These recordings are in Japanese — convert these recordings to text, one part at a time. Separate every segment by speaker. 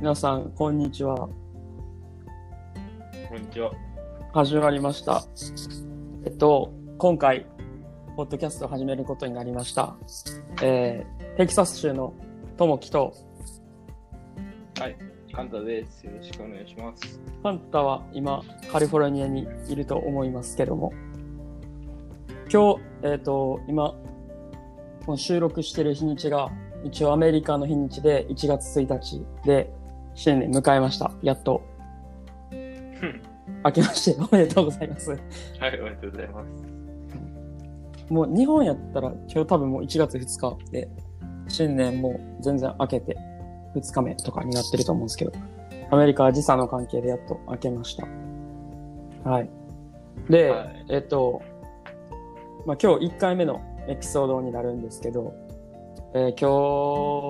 Speaker 1: 皆さん、こんにちは。
Speaker 2: こんにちは。
Speaker 1: 始まりました。えっと、今回、ポッドキャストを始めることになりました。えー、テキサス州のともきと、
Speaker 2: はい、カンタです。よろしくお願いします。
Speaker 1: パンタは今、カリフォルニアにいると思いますけども、今日、えっ、と、今、この収録してる日にちが、一応アメリカの日にちで1月1日で、新年迎えました。やっと。明けましておめでとうございます。
Speaker 2: はい、おめでとうございます。
Speaker 1: もう日本やったら今日多分もう1月2日で、新年もう全然明けて2日目とかになってると思うんですけど、アメリカは時差の関係でやっと明けました。はい。で、
Speaker 2: はい
Speaker 1: えっと、まあ今日1回目のエピソードになるんですけど、えー今日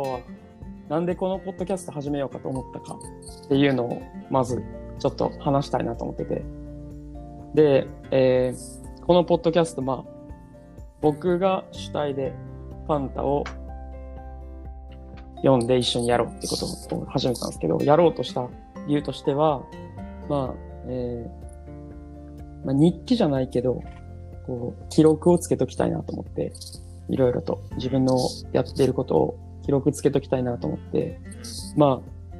Speaker 1: はなんでこのポッドキャスト始めようかと思ったかっていうのをまずちょっと話したいなと思ってて。で、えーこのポッドキャスト、まあ、僕が主体でファンタを読んで一緒にやろうってことを始めたんですけど、やろうとした理由としては、まあ、えーまあ、日記じゃないけど、こう、記録をつけときたいなと思って、いろいろと自分のやっていることを記録つけときたいなと思って、まあ、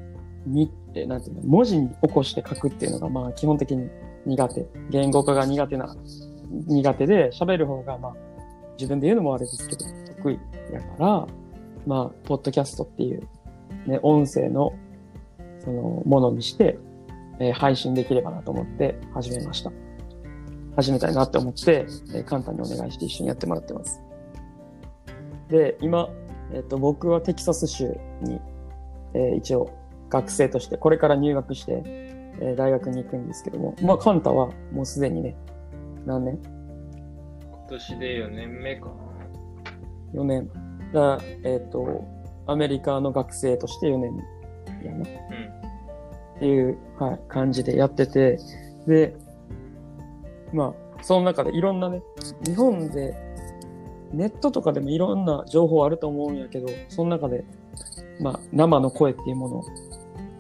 Speaker 1: に、えなんていうの、文字に起こして書くっていうのが、まあ、基本的に苦手。言語化が苦手な、苦手で、喋る方が、まあ、自分で言うのもあれですけど、得意やから、まあ、ポッドキャストっていう、ね、音声の、その、ものにして、えー配信できればなと思って始めました。始めたいなって思って、えー簡単にお願いして一緒にやってもらってます。で、今、えっ、と、僕はテキサス州に、えー一応、学生として、これから入学して、えー大学に行くんですけども、まあ、カンタはもうすでにね、何年？
Speaker 2: 今年で4年目かな。
Speaker 1: 4年。だえっ、と、アメリカの学生として4年やな。っていう、はい、感じでやってて、で、まあ、その中でいろんなね、日本で、ネットとかでもいろんな情報あると思うんやけど、その中で、まあ、生の声っていうものを、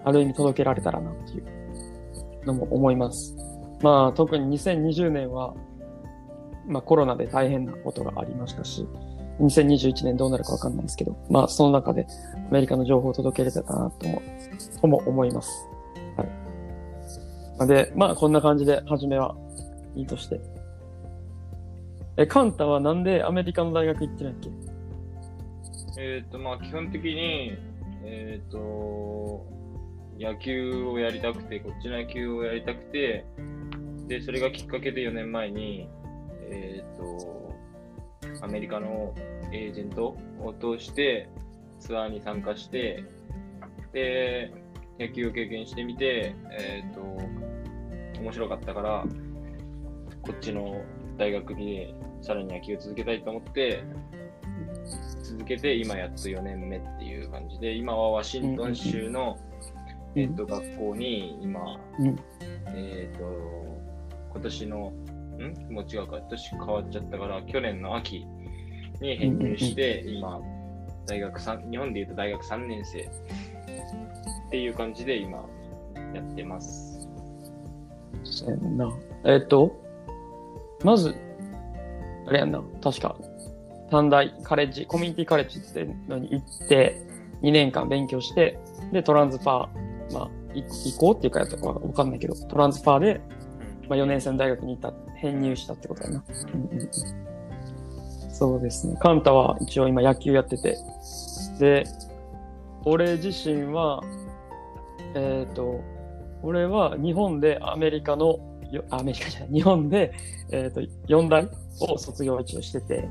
Speaker 1: ある意味届けられたらなっていうのも思います。まあ、特に2020年は、まあ、コロナで大変なことがありましたし、2021年どうなるかわかんないですけど、まあ、その中でアメリカの情報を届けられたらなとも、とも思います。はい。で、まあ、こんな感じで、初めはいいとして。え、カンタはなんでアメリカの大学行ってないっけ？
Speaker 2: えっ、と、まあ、基本的に、えっ、と、野球をやりたくて、こっちの野球をやりたくて、で、それがきっかけで4年前に、えっ、と、アメリカのエージェントを通して、ツアーに参加して、で、野球を経験してみて、えっ、と、面白かったから、こっちの大学にさらに野球を続けたいと思って、続けて今やっと4年目っていう感じで、今はワシントン州の、
Speaker 1: うん
Speaker 2: えっと、学校に今、
Speaker 1: うん。
Speaker 2: えっと、今年の、ん？もう違うか、年変わっちゃったから、去年の秋に編入して、今、大学3、日本で言うと大学3年生。っていう感じで今やってます。
Speaker 1: そうな。えっと、まず、あれやんな、確か、短大、カレッジ、コミュニティカレッジってのに行って、2年間勉強して、で、トランスファー、まあ、い移行っていうかやったかわかんないけど、トランスファーで、まあ、4年生の大学に行った、編入したってことやな。そうですね。カンタは一応今野球やってて、で、俺自身は、えっ、と、俺は日本でアメリカの、アメリカじゃない、日本で、えっ、と、4大を卒業一応してて、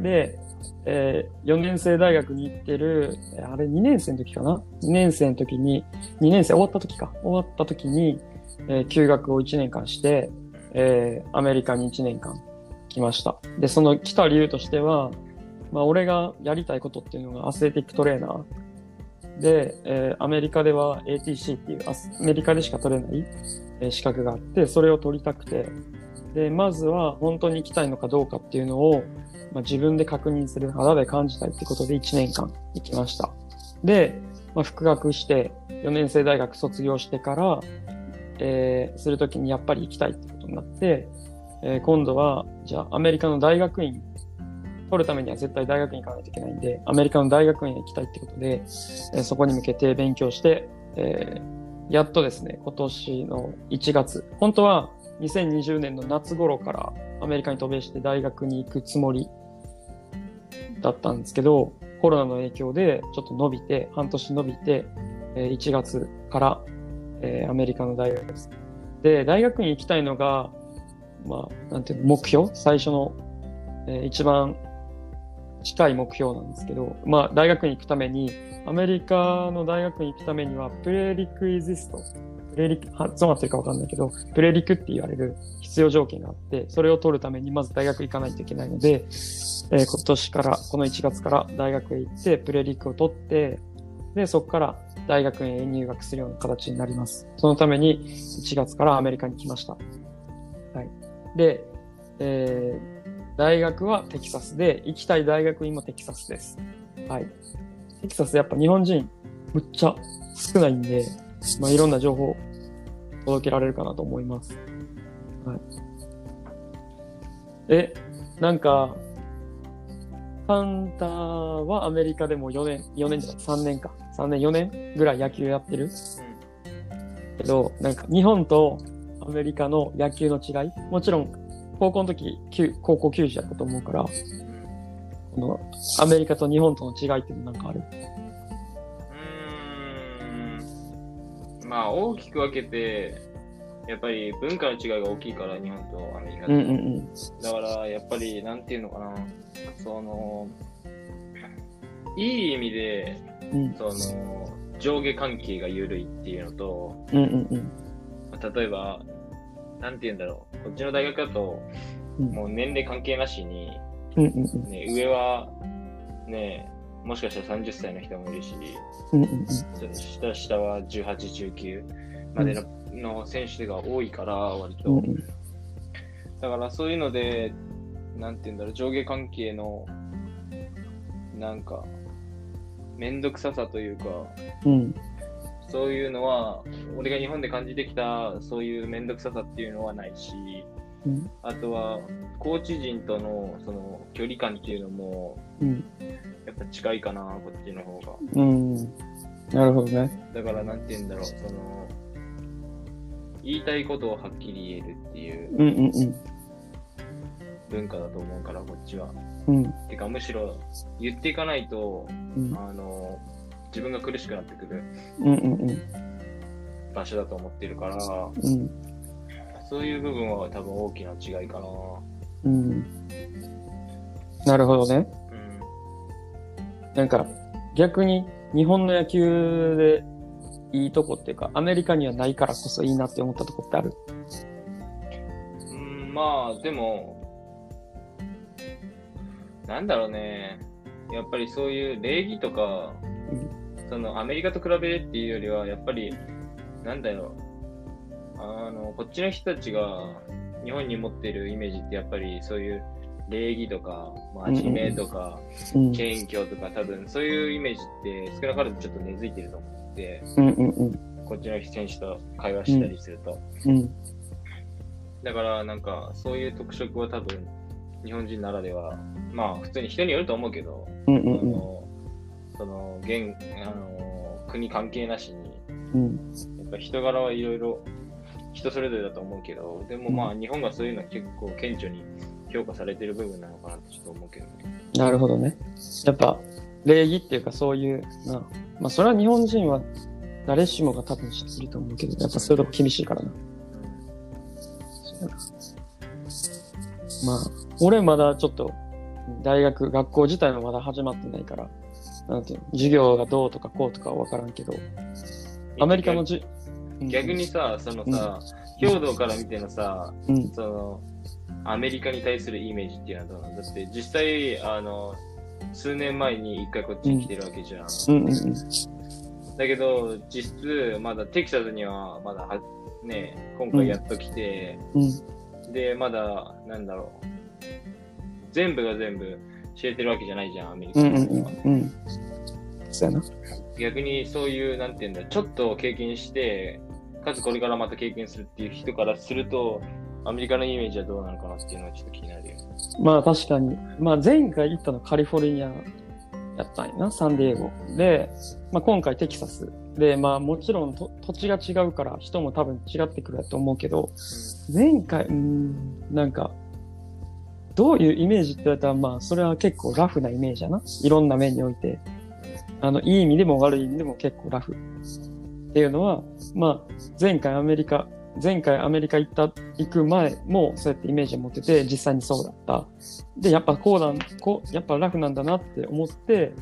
Speaker 1: で、えー、4年生大学に行ってる、あれ2年生の時かな ?2 年生の時に、2年生終わった時か。終わった時に、えー休学を1年間して、えーアメリカに1年間来ました。で、その来た理由としては、まあ、俺がやりたいことっていうのがアスレティックトレーナーで、えーアメリカでは ATC っていうアメリカでしか取れない、えー資格があって、それを取りたくて、で、まずは本当に行きたいのかどうかっていうのを、まあ、自分で確認する、肌で感じたいってことで1年間行きました。で、まあ、復学して、4年生大学卒業してから、えーするときにやっぱり行きたいってことになって、えー今度は、じゃあアメリカの大学院取るためには絶対大学院行かないといけないんで、アメリカの大学院へ行きたいってことで、えーそこに向けて勉強して、えーやっとですね、今年の1月、本当は2020年の夏頃からアメリカに渡米して大学に行くつもりだったんですけど、コロナの影響でちょっと伸びて、半年伸びて、えー1月から、えーアメリカの大学です。で、大学に行きたいのが、まあ、なんていうの、目標？最初の、えー一番近い目標なんですけど、まあ、大学に行くために、アメリカの大学に行くためには、プレリクイジスト、プレリク、発音合ってるかわかんないけど、プレリクって言われる必要条件があって、それを取るためにまず大学行かないといけないので、えー今年から、この1月から大学へ行って、プレリクを取って、で、そこから大学へ入学するような形になります。そのために1月からアメリカに来ました。はい。で、えー大学はテキサスで、行きたい大学院もテキサスです。はい。テキサスやっぱ日本人むっちゃ少ないんで、まあ、いろんな情報届けられるかなと思います。はい。え、なんか、カンタはアメリカでも4年、4年じゃない、3年か。3年、4年ぐらい野球やってるけど、なんか日本とアメリカの野球の違い？もちろん、高校の時、高校球児だったと思うから、このアメリカと日本との違いっていうのなんかある？
Speaker 2: うーんまあ大きく分けて、やっぱり文化の違いが大きいから、日本とアメリカで。
Speaker 1: うんうんうん。
Speaker 2: だから、やっぱり、なんていうのかな、その、いい意味で、
Speaker 1: うん
Speaker 2: その、上下関係が緩いっていうのと、
Speaker 1: うんうんうん。
Speaker 2: 例えば、なんて言うんだろう、こっちの大学だと、
Speaker 1: うん
Speaker 2: もう年齢関係なしに、
Speaker 1: うんうんうん。
Speaker 2: ね、上は、ね、もしかしたら30歳の人もいるし、
Speaker 1: うんうんうん。
Speaker 2: その下下は18、19までの,、の選手が多いから、割と。
Speaker 1: うんうん
Speaker 2: だからそういうので、なんて言うんだろう、上下関係の、なんか、めんどくささというか、
Speaker 1: うん
Speaker 2: そういうのは、俺が日本で感じてきた、そういうめんどくささっていうのはないし、
Speaker 1: うん
Speaker 2: あとは、コーチ陣とのその距離感っていうのも、
Speaker 1: うん
Speaker 2: やっぱ近いかな、こっちの方が。
Speaker 1: うん。なるほどね。
Speaker 2: だから、なんて言うんだろう、その、言いたいことをはっきり言えるっていう
Speaker 1: うんうんうん。
Speaker 2: 文化だと思うから、こっちは。
Speaker 1: うん
Speaker 2: てか、むしろ言っていかないと、
Speaker 1: うん
Speaker 2: あの、自分が苦しくなってくる場所だと思ってるから、
Speaker 1: うん
Speaker 2: そういう部分は多分大きな違いかな。
Speaker 1: うん。なるほどね。
Speaker 2: うん。
Speaker 1: なんか逆に日本の野球でいいとこっていうか、アメリカにはないからこそいいなって思ったとこってある？
Speaker 2: うん、まあ、でも、なんだろうね。やっぱりそういう礼儀とか、そのアメリカと比べるっていうよりは、やっぱり、なんだろう。あの、こっちの人たちが日本に持ってるイメージってやっぱりそういう礼儀とか、真面目とか、
Speaker 1: うん。
Speaker 2: 謙虚とか多分そういうイメージって少なからずちょっと根付いてると思って、
Speaker 1: うんうんうん。
Speaker 2: こっちの選手と会話したりすると。
Speaker 1: うん。
Speaker 2: だからなんかそういう特色は多分日本人ならでは、まあ普通に人によると思うけど、
Speaker 1: うんう
Speaker 2: あ
Speaker 1: んうん。
Speaker 2: のその現あの国関係なしに、
Speaker 1: うん。
Speaker 2: やっぱ人柄はいろいろ人それぞれだと思うけど、でもまあ日本がそういうのは結構顕著に評価されてる部分なのかなってちょっと思うけどね。
Speaker 1: なるほどね。やっぱ礼儀っていうかそういうな。まあそれは日本人は誰しもが多分知ってると思うけど、やっぱそういうとこ厳しいからな。まあ、俺まだちょっと、大学、学校自体もまだ始まってないから、なんていうの、授業がどうとかこうとかはわからんけど、アメリカのじ、うん。
Speaker 2: 逆にさ、そのさ、兵道から見てのさ、
Speaker 1: うん、
Speaker 2: その、アメリカに対するイメージっていうのはどうなんだって、実際、あの、数年前に一回こっちに来てるわけじゃん。
Speaker 1: うん、うん、うん。
Speaker 2: だけど、実質、まだテキサスには、まだは、ね、今回やっと来て、
Speaker 1: うん、
Speaker 2: で、まだ、なんだろう。全部が全部知れてるわけじゃないじゃん、アメリカ
Speaker 1: うん、う。
Speaker 2: 逆にそういう、なんていうんだ、ちょっと経験して、かつこれからまた経験するっていう人からすると、アメリカのイメージはどうなのかなっていうのはちょっと気になるよ。
Speaker 1: まあ確かに。まあ前回行ったのカリフォルニアやったんやな、サンディエゴ。で、まあ今回テキサス。で、まあもちろんと土地が違うから人も多分違ってくると思うけど、前回、うーん、なんか、どういうイメージって言われたら、まあそれは結構ラフなイメージやな。いろんな面において。あの、いい意味でも悪い意味でも結構ラフ。っていうのは、まあ前回アメリカ、前回アメリカ行った、行く前もそうやってイメージを持ってて、実際にそうだった。で、やっぱこうなん、こう、やっぱラフなんだなって思って、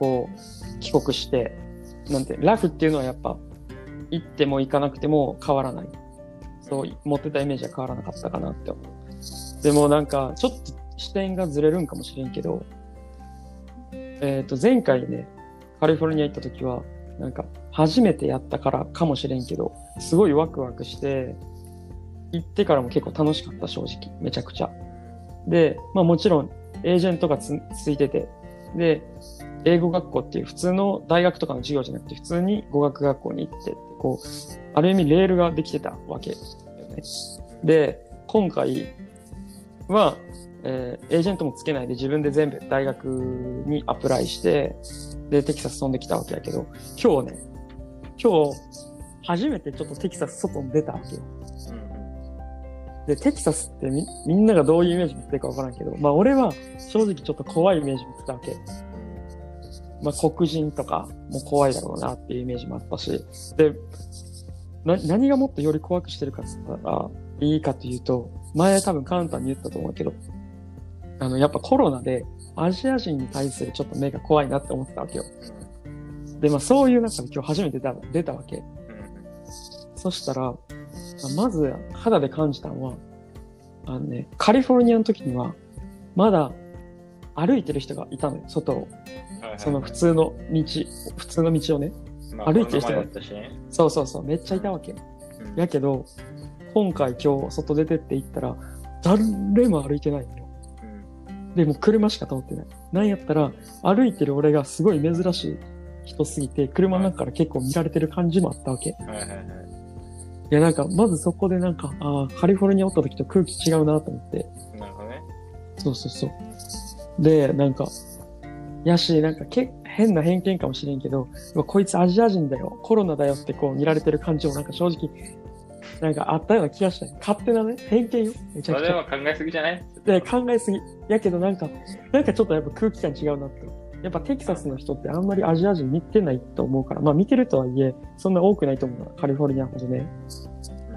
Speaker 1: こう、帰国して、なんて、ラフっていうのはやっぱ、行っても行かなくても変わらない。そう、持ってたイメージは変わらなかったかなって思う。でもなんか、ちょっと視点がずれるんかもしれんけど、えっ、と、前回ね、カリフォルニア行った時は、なんか、初めてやったからかもしれんけど、すごいワクワクして、行ってからも結構楽しかった、正直。めちゃくちゃ。で、まあもちろん、エージェントがつついてて、で、英語学校っていう普通の大学とかの授業じゃなくて、普通に語学学校に行って、こう、ある意味レールができてたわけよね。で、今回は、えーエージェントもつけないで自分で全部大学にアプライして、で、テキサス飛んできたわけやけど、今日ね、今日、初めてちょっとテキサス外に出たわけよ。
Speaker 2: うん
Speaker 1: で、テキサスってみみんながどういうイメージ持ってるかわからんけど、まあ俺は正直ちょっと怖いイメージ持ってたわけ。まあ黒人とかも怖いだろうなっていうイメージもあったし、で、な、何がもっとより怖くしてるかって言ったら、いいかというと、前多分カウンターに言ったと思うけど、あの、やっぱコロナでアジア人に対するちょっと目が怖いなって思ってたわけよ。で、まあそういう中で今日初めて出た出たわけ。そしたら、まず肌で感じたのは、あのね、カリフォルニアの時には、まだ歩いてる人がいたのよ、外を。その普通の道、普通の道をね。
Speaker 2: まあ
Speaker 1: 歩いてる人が。そうそうそう、めっちゃいたわけ。
Speaker 2: うん
Speaker 1: やけど、今回今日外出てって行ったら、誰も歩いてないのよ。
Speaker 2: うん
Speaker 1: でも車しか通ってない。なんやったら、歩いてる俺がすごい珍しい人すぎて、車の中から結構見られてる感じもあったわけ。い
Speaker 2: はいはいはい。
Speaker 1: や、なんか、まずそこでなんか、ああ、カリフォルニアおった時と空気違うなと思って。
Speaker 2: なるほどね。
Speaker 1: そうそうそう。で、なんか、やし、なんかけ、変な偏見かもしれんけど、こいつアジア人だよ、コロナだよってこう見られてる感じもなんか正直、なんかあったような気がしたよ。勝手なね、偏見よ。めちゃくち
Speaker 2: れは考えすぎじゃない？
Speaker 1: で、考えすぎ。やけどなんか、なんかちょっとやっぱ空気感違うなって。やっぱテキサスの人ってあんまりアジア人見てないと思うから、まあ見てるとはいえ、そんな多くないと思うな、カリフォルニアほどね。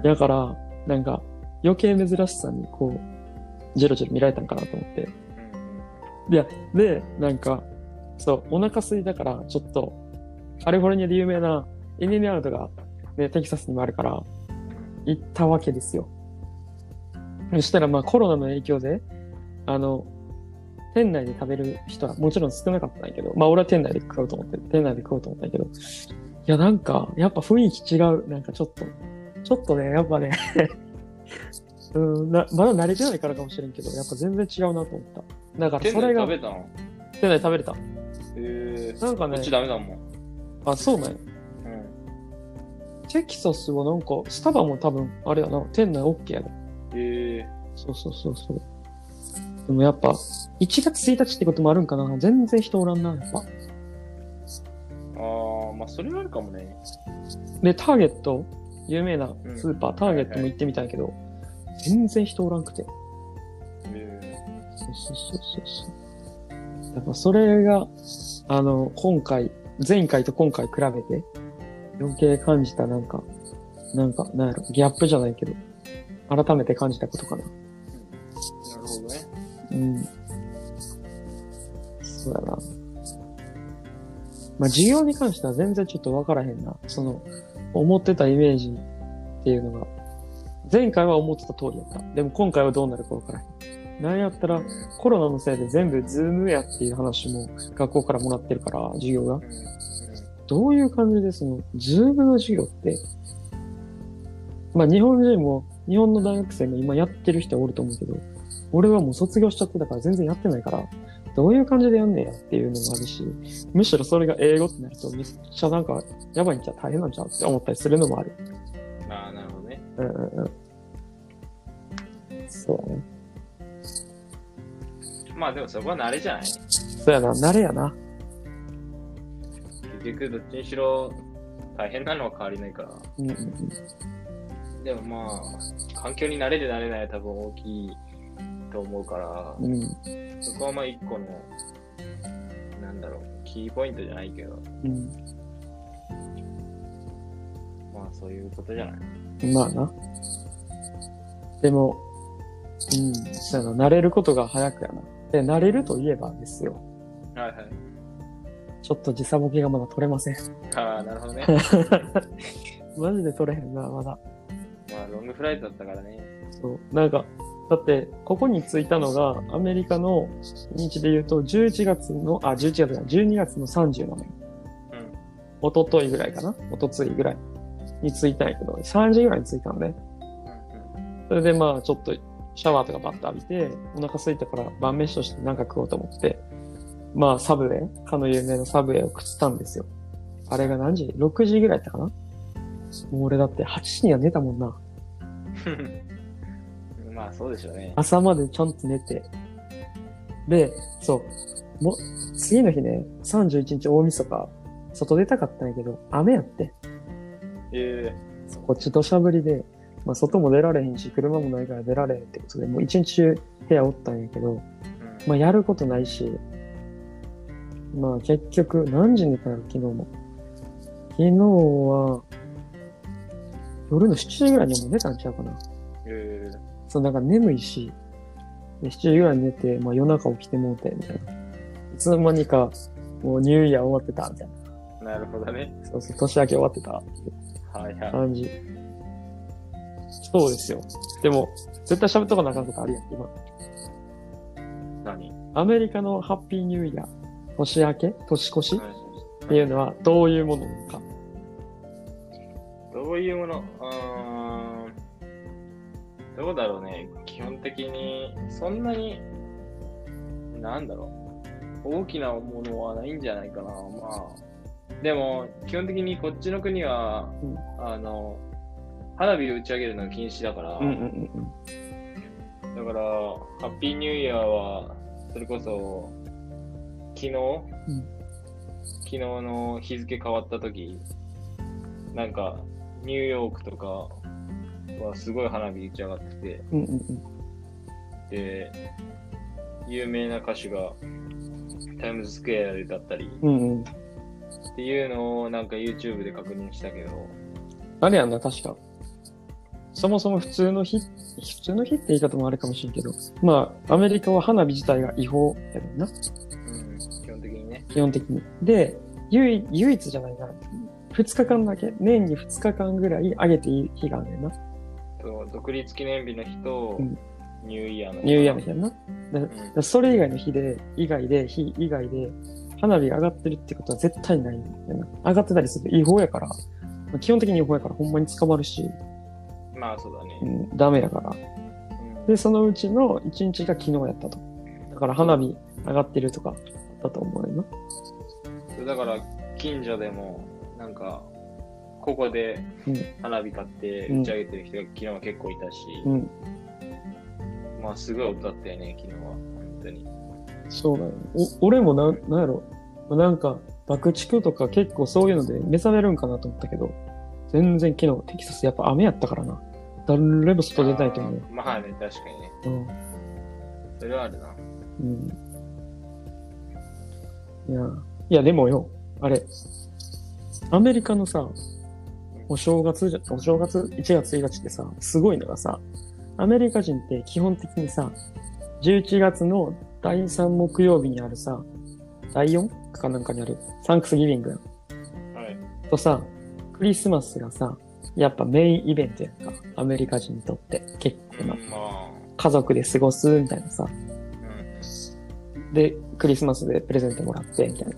Speaker 1: だから、なんか、余計珍しさにこう、ジェロジェロ見られたんかなと思って。いや、で、なんか、そう、お腹空いたから、ちょっと、カリフォルニアで有名なインディアナウトが、ね、テキサスにもあるから、行ったわけですよ。そしたら、まあコロナの影響で、あの、店内で食べる人はもちろん少なかったんやけど、まあ俺は店内で食おうと思って、店内で食おうと思ったんやけど、いやなんか、やっぱ雰囲気違う。なんかちょっと、ちょっとね、やっぱね、うんな、まだ慣れてないからかもしれんけど、やっぱ全然違うなと思った。だから
Speaker 2: 店
Speaker 1: それが、
Speaker 2: 内食べたの
Speaker 1: 店内食べれた。
Speaker 2: へえ。
Speaker 1: なんかね
Speaker 2: こっちダメだもん。
Speaker 1: あ、そうなんや。
Speaker 2: うん。
Speaker 1: テキサスはなんか、スタバも多分、あれやな、店内 OK やで。
Speaker 2: へえ。
Speaker 1: そうそうそうそう。でもやっぱ、1月1日ってこともあるんかな全然人おらんな、やっぱ。
Speaker 2: ああ、まあそれはあるかもね。
Speaker 1: で、ターゲット、有名なスーパー、ターゲットも行ってみたんやけど、全然人おらんくて。
Speaker 2: へえ。
Speaker 1: そうそうそうそうそう。やっぱそれが、あの、今回、前回と今回比べて、余計感じたなんか、なんか、なんやろ、ギャップじゃないけど、改めて感じたことかな。
Speaker 2: なるほどね。
Speaker 1: うん。そうやな。まあ、授業に関しては全然ちょっとわからへんな。その、思ってたイメージっていうのが、前回は思ってた通りやった。でも今回はどうなるかわからへん。なんやったら、コロナのせいで全部ズームやっていう話も学校からもらってるから、授業が。
Speaker 2: うん。
Speaker 1: どういう感じでその、ズームの授業って、まあ日本人も、日本の大学生も今やってる人おると思うけど、俺はもう卒業しちゃってたから全然やってないから、どういう感じでやんねやっていうのもあるし、むしろそれが英語ってなるとめっちゃなんかやばいんちゃう大変なんちゃうって思ったりするのもある。
Speaker 2: ああ、なるほどね。
Speaker 1: うんうんうん。そうね。
Speaker 2: まあでもそこは慣れじゃない？
Speaker 1: そうやな、慣れやな。
Speaker 2: 結局どっちにしろ大変なのは変わりないから。
Speaker 1: うんうんうん。
Speaker 2: でもまあ、環境に慣れる慣れないは多分大きいと思うから、
Speaker 1: うん
Speaker 2: そこはまあ一個の、なんだろう、キーポイントじゃないけど、
Speaker 1: うん。
Speaker 2: まあそういうことじゃない。
Speaker 1: まあな。でも、うん、そうやな、慣れることが早くやな。で、慣れるといえばですよ。
Speaker 2: はいはい。
Speaker 1: ちょっと時差ボケがまだ取れません。
Speaker 2: ああ、なるほどね。
Speaker 1: マジで取れへんな、まだ。
Speaker 2: まあロングフライトだったからね。
Speaker 1: そう。なんか、だって、ここに着いたのが、アメリカの日で言うと、11月の、あ、11月じゃない、12月の30なのよ。
Speaker 2: うん。
Speaker 1: 一昨日ぐらいかな一昨日ぐらいに着いたんやけど、3時ぐらいに着いたのね。それでまあ、ちょっとシャワーとかバッと浴びて、お腹空いたから晩飯として何か食おうと思って、まあ、サブウェイ、かの有名なサブウェイを食ったんですよ。あれが何時 ?6 時ぐらいやったかな？もう俺だって8時には寝たもんな。
Speaker 2: うん。まあそうでしょうね。
Speaker 1: 朝までちゃんと寝て。で、そう。も、次の日ね、31日大晦日、外出たかったんやけど、雨やって。
Speaker 2: え
Speaker 1: こっち土砂降りで、まあ外も出られへんし、車もないから出られへんってことで、もう一日中部屋おったんやけど、
Speaker 2: えうん。
Speaker 1: まあやることないし、まあ結局、何時に寝たの昨日も。昨日は、夜の7時ぐらいにはもう寝たんちゃうかな。
Speaker 2: え
Speaker 1: そう、なんか眠いし、で7時ぐらいに寝て、まあ夜中起きてもうて、みたいな。いつの間にか、もうニューイヤー終わってた、みたいな。
Speaker 2: えなるほどね。
Speaker 1: そうそう、年明け終わってた、
Speaker 2: はいはい。
Speaker 1: 感じ。そうですよ。でも、絶対喋っとかなあかんことあるやん、今。
Speaker 2: 何？
Speaker 1: アメリカのハッピーニューイヤー、年明け？年越し？っていう
Speaker 2: の
Speaker 1: のはどういうものなのか？
Speaker 2: どういうもの？うーん。どうだろうね。基本的に、そんなに、なんだろう。大きなものはないんじゃないかな。まあ。でも、基本的にこっちの国は、
Speaker 1: うん
Speaker 2: あの、花火を打ち上げるのは禁止だから、
Speaker 1: うんうんうん
Speaker 2: だから、ハッピーニューイヤーは、それこそ、昨日、昨日の日付変わった時、なんか、ニューヨークとかはすごい花火打ち上がってて、
Speaker 1: うん。うんうん
Speaker 2: で、有名な歌手がタイムズスクエアで歌ったり
Speaker 1: うん。うんうん。
Speaker 2: っていうのをなんか YouTube で確認したけど、
Speaker 1: あれやんな、確か。そもそも普通の日、普通の日って言い方もあれかもしれんけど、まあ、アメリカは花火自体が違法やねんな。
Speaker 2: 基本的に。
Speaker 1: で、唯唯一じゃないな。2日間だけ、年に2日間ぐらい上げていい日があるねんな。
Speaker 2: そう独立記念日の日と
Speaker 1: うん
Speaker 2: ニューイヤーの日。
Speaker 1: ニューイヤーの日やんな。だそれ以外の日で、以外で、日以外で、花火が上がってるってことは絶対ないんだよな。上がってたりすると違法やから、まあ基本的に違法やからほんまに捕まるし、
Speaker 2: まあそうだね
Speaker 1: う。ん、ダメやから。
Speaker 2: うん
Speaker 1: で、そのうちの1日が昨日やったと。だから花火上がってるとかだと思うよな。
Speaker 2: だから、近所でも、なんか、ここで
Speaker 1: うん
Speaker 2: 花火買って打ち上げてる人が昨日は結構いたし、
Speaker 1: うん。
Speaker 2: まあすごい音だったよね、昨日は。本当に。
Speaker 1: そうだよ。お俺もなん、なんやろ。なんか、爆竹とか結構そういうので目覚めるんかなと思ったけど、全然昨日テキサスやっぱ雨やったからな。誰も外出ないと思う
Speaker 2: まあね、確かにね。
Speaker 1: うん。
Speaker 2: それはあるな。
Speaker 1: うん。いや、いやでもよ、あれ、アメリカのさ、お正月じゃ、お正月1月1日ってさ、すごいのがさ、アメリカ人って基本的にさ、11月の第3木曜日にあるさ、第 4? かなんかにあるサンクスギビング
Speaker 2: はい。
Speaker 1: とさ、クリスマスがさ、やっぱメインイベントやんか。アメリカ人にとって結構な。家族で過ごすみたいなさ。
Speaker 2: うん。
Speaker 1: で、クリスマスでプレゼントもらって、みたいな。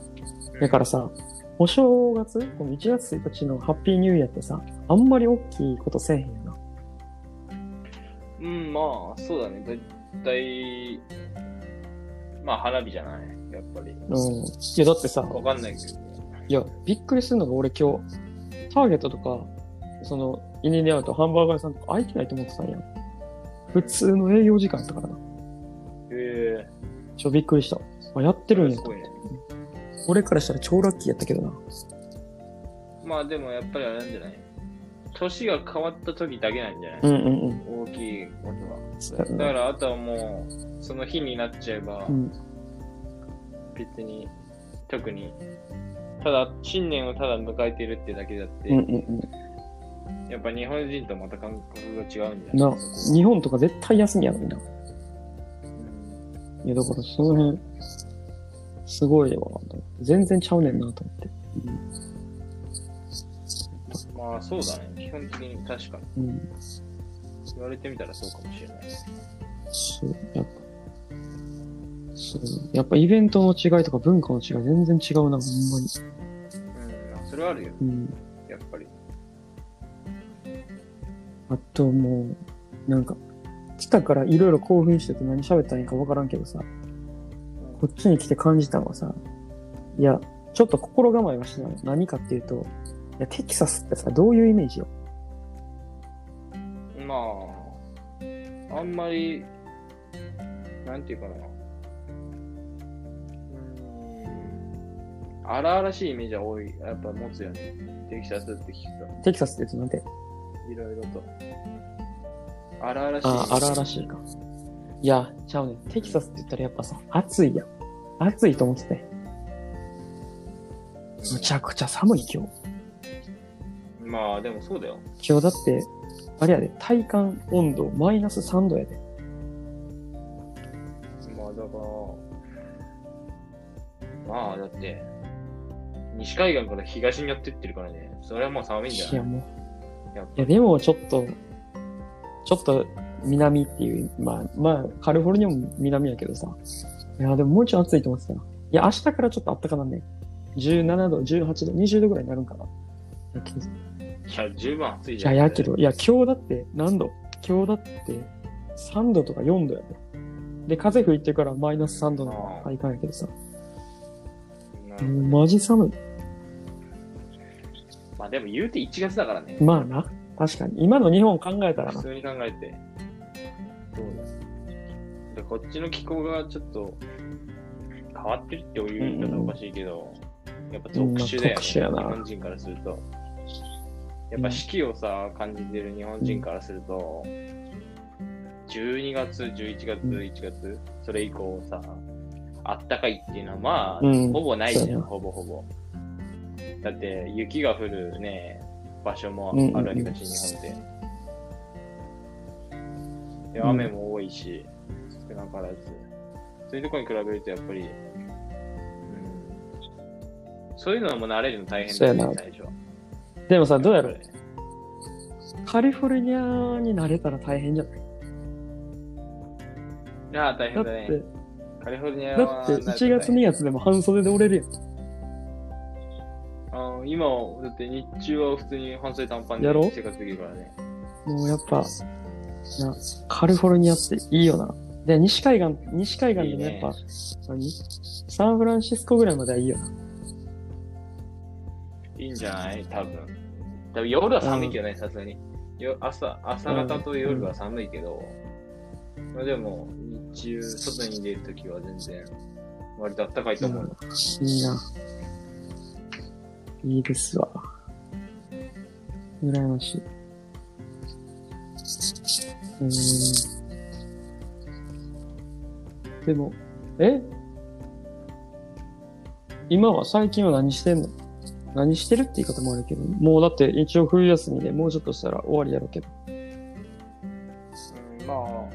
Speaker 1: だからさ、お正月この1月1日のハッピーニューイヤーってさ、あんまり大きいことせえへんよな。
Speaker 2: うん、まあ、そうだね。だいたい、まあ花火じゃない？やっぱり。
Speaker 1: うん。いや、だってさ、
Speaker 2: わかんないけど。
Speaker 1: いや、びっくりするのが俺今日、ターゲットとか、その、イニディアウト、ハンバーガー屋さんとか空いてないと思ってたんや。普通の営業時間やったからな。
Speaker 2: へえ
Speaker 1: ちょ、びっくりした。あ、やってるんや
Speaker 2: す。ごいね。
Speaker 1: 俺からしたら超ラッキーやったけどな。
Speaker 2: まあでもやっぱりあれなんじゃない？年が変わった時だけなんじゃない、
Speaker 1: うんうんうん。
Speaker 2: 大きいことは。だからあとはもう、その日になっちゃえば、
Speaker 1: うん。
Speaker 2: 別に、特に、ただ、新年をただ迎えてるってだけだって、
Speaker 1: うんうんうん。
Speaker 2: やっぱ日本人とまた感覚が違うんじゃない？
Speaker 1: な、日本とか絶対休みやのにな。
Speaker 2: うん
Speaker 1: いや、だからその辺、すごいわ。全然ちゃうねんなと思って。
Speaker 2: まあそうだね。基本的に確かに。
Speaker 1: うん。うん。
Speaker 2: 言われてみたらそうかもしれない。
Speaker 1: そう、やっぱ。そう。やっぱイベントの違いとか文化の違い全然違うな、ほんまに。
Speaker 2: うん、まあそれはあるよ。
Speaker 1: うん。
Speaker 2: やっぱり。
Speaker 1: あともう、なんか、来たからいろいろ興奮してて何喋ったらいいかわからんけどさ、こっちに来て感じたのはさ、いや、ちょっと心構えはしない。何かっていうと、いや、テキサスってさ、どういうイメージよ？
Speaker 2: まあ、あんまり、なんていうかな。荒々しいイメージは多い。やっぱ持つよね。テキサスって聞く
Speaker 1: テキサスって言うとなんて、
Speaker 2: と、いろいろと。荒々しい。
Speaker 1: ああ、荒々しいか。いや、ちゃうねん。テキサスって言ったらやっぱさ、暑いやん。暑いと思ってて。むちゃくちゃ寒い今日。
Speaker 2: まあ、でもそうだよ。
Speaker 1: 今日だって、あれやで、体感温度マイナス3度やで。
Speaker 2: まあ、だから、まあ、だって、西海岸から東にやってってるからね。それはもう寒いんじゃ
Speaker 1: いや、もう。いや、でもちょっと、ちょっと南っていう、まあ、まあ、カリフォルニアも南やけどさ。いや、でももうちょい暑いと思ってたな。いや、明日からちょっと暖かなんね。17度、18度、20度ぐらいになるんかな。
Speaker 2: いや、十分暑い
Speaker 1: い
Speaker 2: じゃん。
Speaker 1: や、やけど、いや、今日だって何度？今日だって3度とか4度やで。で、風吹いてからマイナス3度の体感やけどさ。マジ寒い。
Speaker 2: まあでも言うて1月だからね。
Speaker 1: まあな。確かに。今の日本考えたらな。
Speaker 2: 普通に考えて。そうだ。でこっちの気候がちょっと変わってるっていう言い方はおかしいけど、やっぱ特殊だよね。
Speaker 1: 特殊やな
Speaker 2: 日本人からすると。やっぱ四季をさ、感じてる日本人からすると、12月、11月、
Speaker 1: うん
Speaker 2: 1月、それ以降さ、あったかいっていうのはまあ、
Speaker 1: うん
Speaker 2: ほぼないじゃん、
Speaker 1: そうやな
Speaker 2: ほぼほぼ。だって、雪が降るね、場所もあるわけだし、日本。で、
Speaker 1: うん
Speaker 2: 雨も多いし、少なからず。そういうところに比べると、やっぱり、うん、そういうのも慣れるの大変だよね、最初は。
Speaker 1: でもさ、どうやろうカリフォルニアになれたら大変じゃない？
Speaker 2: いや、大変だね。
Speaker 1: て、
Speaker 2: カリフォルニア
Speaker 1: だ
Speaker 2: は
Speaker 1: って1月2月でも半袖で折れるやん。
Speaker 2: 今は、だって日中は普通に半袖短パンで
Speaker 1: やろ
Speaker 2: 生活できるからね。
Speaker 1: もうやっぱ、なカリフォルニアっていいよな。で、西海岸、西海岸でもやっぱ、何？サンフランシスコぐらいまではいいよな。
Speaker 2: いいんじゃない？多分。多分夜は寒いけどね、さすがに。よ朝、朝方と夜は寒いけど、まあでも、日中、外に出るときは全然、割と暖かいと思う。
Speaker 1: いいな。いいですわ。羨ましい。うん。でも、え？今は最近は何してんの？何してるって言い方もあるけど、もうだって一応冬休みでもうちょっとしたら終わりやろうけど。
Speaker 2: うん、まあ、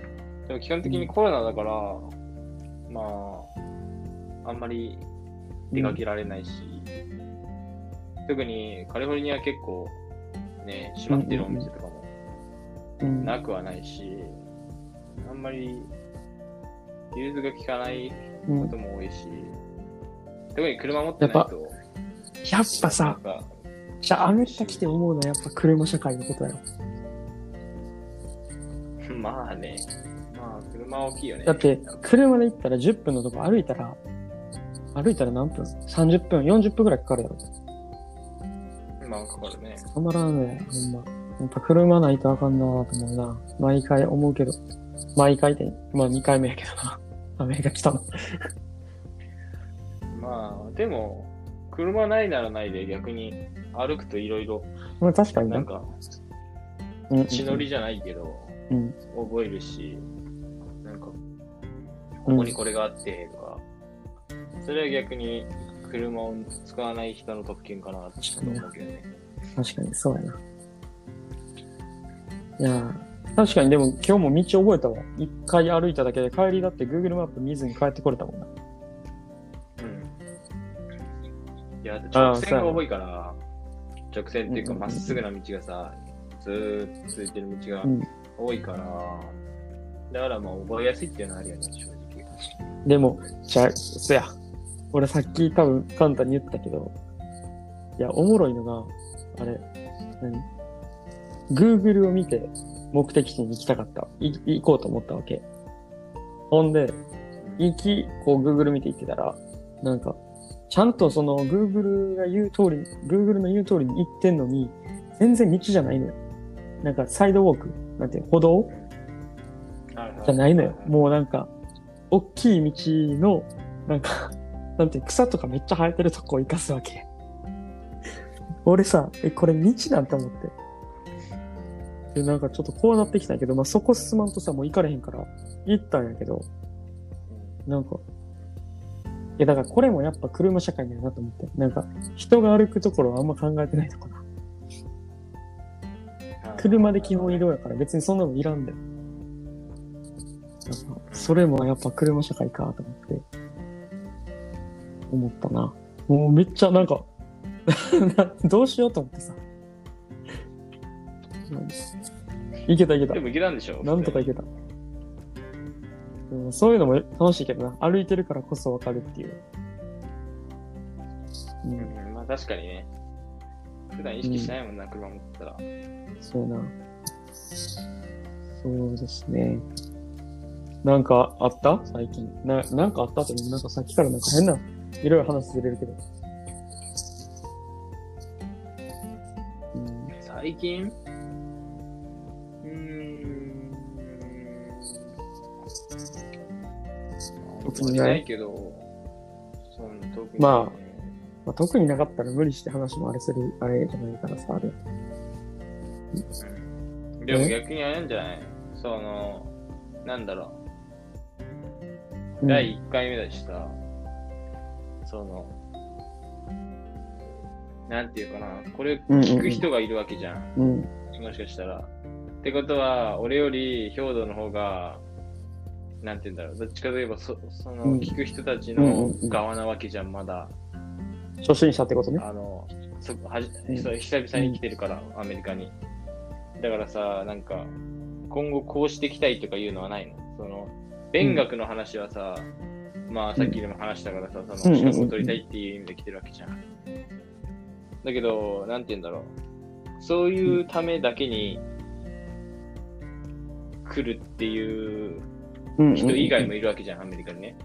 Speaker 2: でも基本的にコロナだから、まあ、あんまり出かけられないし、特にカリフォルニア結構ね、閉まってるお店とかも
Speaker 1: うん。
Speaker 2: なくはないし、あんまり融通が効かない
Speaker 1: うん
Speaker 2: ことも多いし、特に車持ってないと、
Speaker 1: やっぱ
Speaker 2: な
Speaker 1: さじゃあアメリカ来て思うのはやっぱ車社会のことだよ。
Speaker 2: まあね、まあ車車大きいよね。
Speaker 1: だって、車で行ったら10分のとこ歩いたら、歩いたら何分 ?30 分、40分くらいかかるやろ。
Speaker 2: まあ、かかるね。
Speaker 1: たまらんね、ほんま。やっぱ車ないとあかんなと思うな。毎回思うけど。毎回で、まあ2回目やけどな。アメリカ来たの。
Speaker 2: まあ、でも、車ないならないで逆に歩くといろいろ、
Speaker 1: まあ確かに
Speaker 2: なんか、
Speaker 1: うん
Speaker 2: 血のりじゃないけど、
Speaker 1: うん。
Speaker 2: 覚えるし、なんか、ここにこれがあって、とか、それは逆に車を使わない人の特権かなって思うけどね。
Speaker 1: 確かに、そうやな。いやー確かにでも今日も道覚えたわ。一回歩いただけで帰りだって Google マップ見ずに帰ってこれたもんな。
Speaker 2: うん。いや、直線が多いから、直線っていうかまっすぐな道がさ、ずーっと続いてる道が
Speaker 1: うん。
Speaker 2: 多いから、だからまあ覚えやすいっていうのはあるよね、正直。
Speaker 1: でも、じゃあ、そや。俺さっき多分カンタに言ったけど、いや、おもろいのが、あれ、何 ?Google を見て目的地に行きたかった。い行こうと思ったわけ。ほんで、行き、こう Google 見て行ってたら、なんか、ちゃんとその Google が言う通り、Google の言う通りに行ってんのに、全然道じゃないのよ。なんかサイドウォーク、なんていうの歩道？じゃないのよ。もうなんか、大きい道の、なんか、なんて草とかめっちゃ生えてるとこを生かすわけ。俺さ、え、これ道なんて思って。で、なんかちょっとこうなってきたんやけど、まあ、そこ進まんとさ、もう行かれへんから、行ったんやけど、なんか、いや、だからこれもやっぱ車社会だよなと思って。なんか、人が歩くところはあんま考えてないとこな。車で基本移動やから別にそんなのいらんだよ。それもやっぱ車社会かと思って、思ったな。もうめっちゃなんか、な どうしようと思ってさ。うんいけたいけた
Speaker 2: で。もいけたんでしょ
Speaker 1: なんとかいけた。うんそういうのも楽しいけどな。歩いてるからこそわかるっていう。う、
Speaker 2: うんん、まあ確かにね。普段意識しないもんな、車持ってたら。
Speaker 1: そうやな。そうですね。なんかあった？最近。な、なんかあった？って、なんかさっきからなんか変な、いろいろ話ずれるけど。うん、
Speaker 2: 最近？うーん。
Speaker 1: 特にない
Speaker 2: けど、そんな特に、
Speaker 1: ままあ、特になかったら無理して話もあれする、あれじゃないからさ、あれ。
Speaker 2: うんでも逆にあれなんじゃない？その、なんだろう。
Speaker 1: うん
Speaker 2: 第1回目だしさ、その、なんていうかな、これ聞く人がいるわけじゃん。
Speaker 1: うん。
Speaker 2: もしかしたら。ってことは、俺より兵道の方が、なんて言うんだろう、どっちかといえばそ、その、
Speaker 1: うん
Speaker 2: 聞く人たち
Speaker 1: うんうん
Speaker 2: の
Speaker 1: うん
Speaker 2: 側なわけじゃん、まだ。
Speaker 1: 初心者ってことね。
Speaker 2: あの、そはじ
Speaker 1: うん
Speaker 2: そう久々に来てるから、アメリカに。だからさ、なんか、今後こうしていきたいとかいうのはないの？その、勉学の話はさ、まあさっきでも話したからさ、その資格を取りたいっていう意味で来てるわけじゃん。だけど、なんて言うんだろう。そういうためだけに来るっていう
Speaker 1: うん
Speaker 2: 人以外もいるわけじゃん、アメリカにね。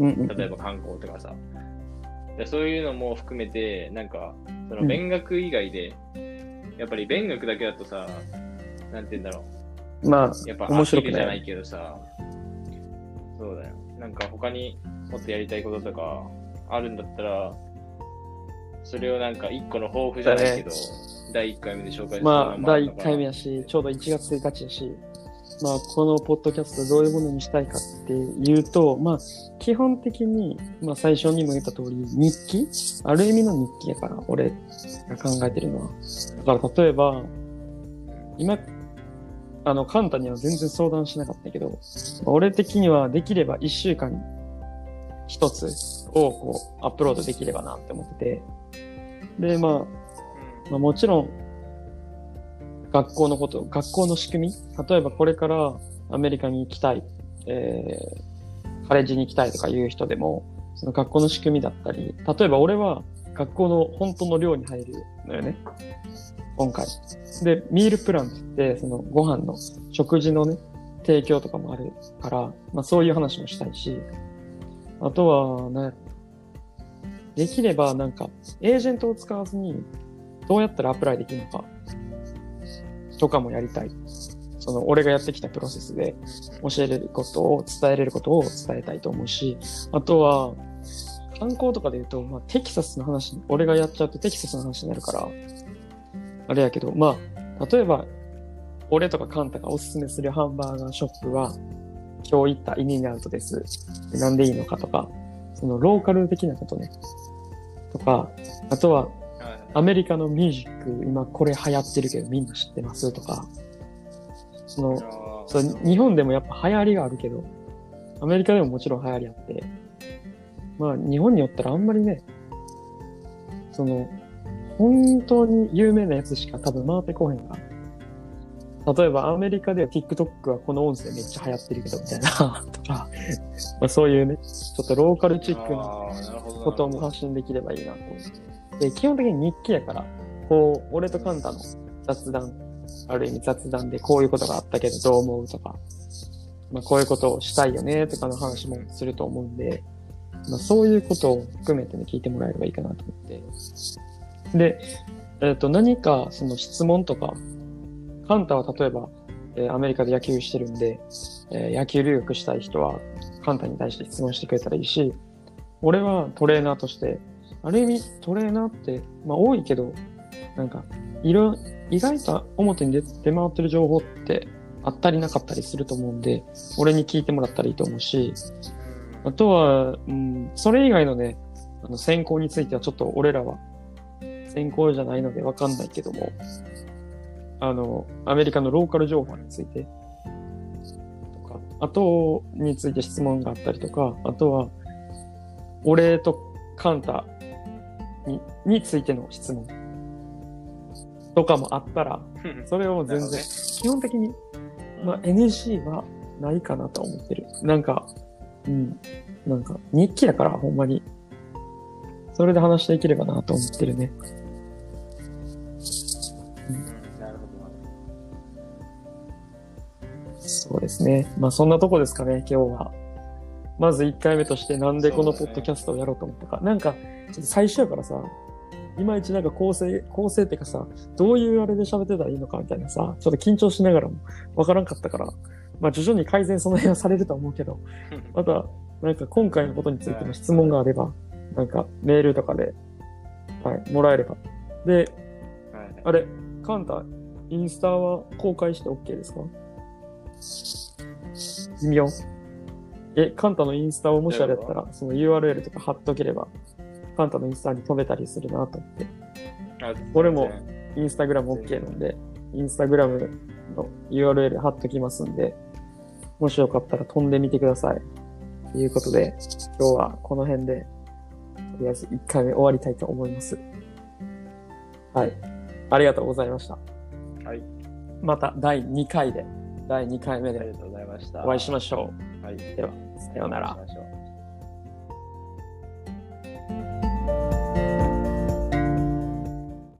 Speaker 2: 例えば観光とかさ。でそういうのも含めて、なんか、その
Speaker 1: うん
Speaker 2: 勉学以外で、やっぱり勉学だけだとさ、なんて言うんだろ
Speaker 1: まあ
Speaker 2: う。やっぱ、
Speaker 1: 面白く
Speaker 2: じゃない。けどさ。なんか他にもっとやりたいこととかあるんだったら、それをなんか一個の抱負じゃないけど、第1回目で紹介するの
Speaker 1: まあ、第1
Speaker 2: もるのかな
Speaker 1: 回目やし、ちょうど1月1日やし、まあ、このポッドキャストどういうものにしたいかっていうと、まあ、基本的に、まあ、最初にも言った通り、日記？ある意味の日記やから、俺が考えてるのは。だから、例えば、今、あの、カンタには全然相談しなかったけど、俺的にはできれば1週間に1つをこう、アップロードできればなって思ってて、で、まあ、まあ、もちろん、学校のこと、学校の仕組み例えばこれからアメリカに行きたい、えー、カレッジに行きたいとかいう人でも、その学校の仕組みだったり、例えば俺は学校の本当の寮に入るのよね。今回。で、ミールプランって、そのご飯の食事のね、提供とかもあるから、まあそういう話もしたいし、あとは、なできればなんか、エージェントを使わずに、どうやったらアプライできるのか、とかもやりたい。その、俺がやってきたプロセスで教えれることを、伝えれることを伝えたいと思うし、あとは、観光とかで言うと、まあ、テキサスの話、俺がやっちゃうとテキサスの話になるから、あれやけど、まあ、例えば、俺とかカンタがおすすめするハンバーガーショップは、今日行ったイニアウトです。でなんでいいのかとか、そのローカル的なことね。とか、あとは、
Speaker 2: はい。
Speaker 1: アメリカのミュージック、今これ流行ってるけどみんな知ってます？とか、その、そう日本でもやっぱ流行りがあるけど、アメリカでももちろん流行りあって、まあ日本によったらあんまりね、その、本当に有名なやつしか多分回ってこへんから。例えばアメリカでは TikTok はこの音声めっちゃ流行ってるけどみたいな、とか、まあそういうね、ちょっとローカルチックなことも発信できればいいなと。で、基本的に日記やから、こう、俺とカンタの雑談、ある意味雑談でこういうことがあったけどどう思うとか、まあこういうことをしたいよねとかの話もすると思うんで、まあそういうことを含めてね、聞いてもらえればいいかなと思って。で、えっ、と、何かその質問とか、カンタは例えば、えーアメリカで野球してるんで、えー野球留学したい人は、カンタに対して質問してくれたらいいし、俺はトレーナーとして、ある意味トレーナーって、まあ多いけど、なんか、いろ、意外と表に出出回ってる情報ってあったりなかったりすると思うんで、俺に聞いてもらったらいいと思うし、あとは、うん、それ以外のね、あの選考についてはちょっと俺らは選考じゃないのでわかんないけども、あの、アメリカのローカル情報についてとか、あとについて質問があったりとか、あとは、俺とカンタにについての質問とかもあったら、
Speaker 2: うん。
Speaker 1: それを全然、基本的に、まあ NG はないかなと思ってる。なんか、うん、なんか日記だからほんまに、それで話していければなと思ってるね。
Speaker 2: うんなるほどな。
Speaker 1: そうですね。まあそんなとこですかね、今日は。まず1回目としてなんでこのポッドキャストをやろうと思ったか。なんか、ちょっと最初やからさ、いまいちなんか構成、構成っていうかさ、どういうあれで喋ってたらいいのかみたいなさ、ちょっと緊張しながらもわからんかったから、まあ徐々に改善その辺はされるとは思うけど、また、なんか今回のことについての質問があれば、なんかメールとかで、はい、もらえれば。で、
Speaker 2: はい
Speaker 1: あれ、カンタ、インスタは公開して OK ですか？微妙。え、カンタのインスタをもしあれやったら、その URL とか貼っとければ、カンタのインスタに飛べたりするなと思って。
Speaker 2: あ
Speaker 1: 俺もインスタグラム OK なんで、インスタグラムの URL 貼っときますんで、もしよかったら飛んでみてください。ということで、今日はこの辺で、とりあえず1回目終わりたいと思います。はい。ありがとうございました。
Speaker 2: はい。
Speaker 1: また第2回で、第2回目で
Speaker 2: ありがとうございました。
Speaker 1: お会いしましょ
Speaker 2: はい。
Speaker 1: う。では、さようなら
Speaker 2: お会い。しましょう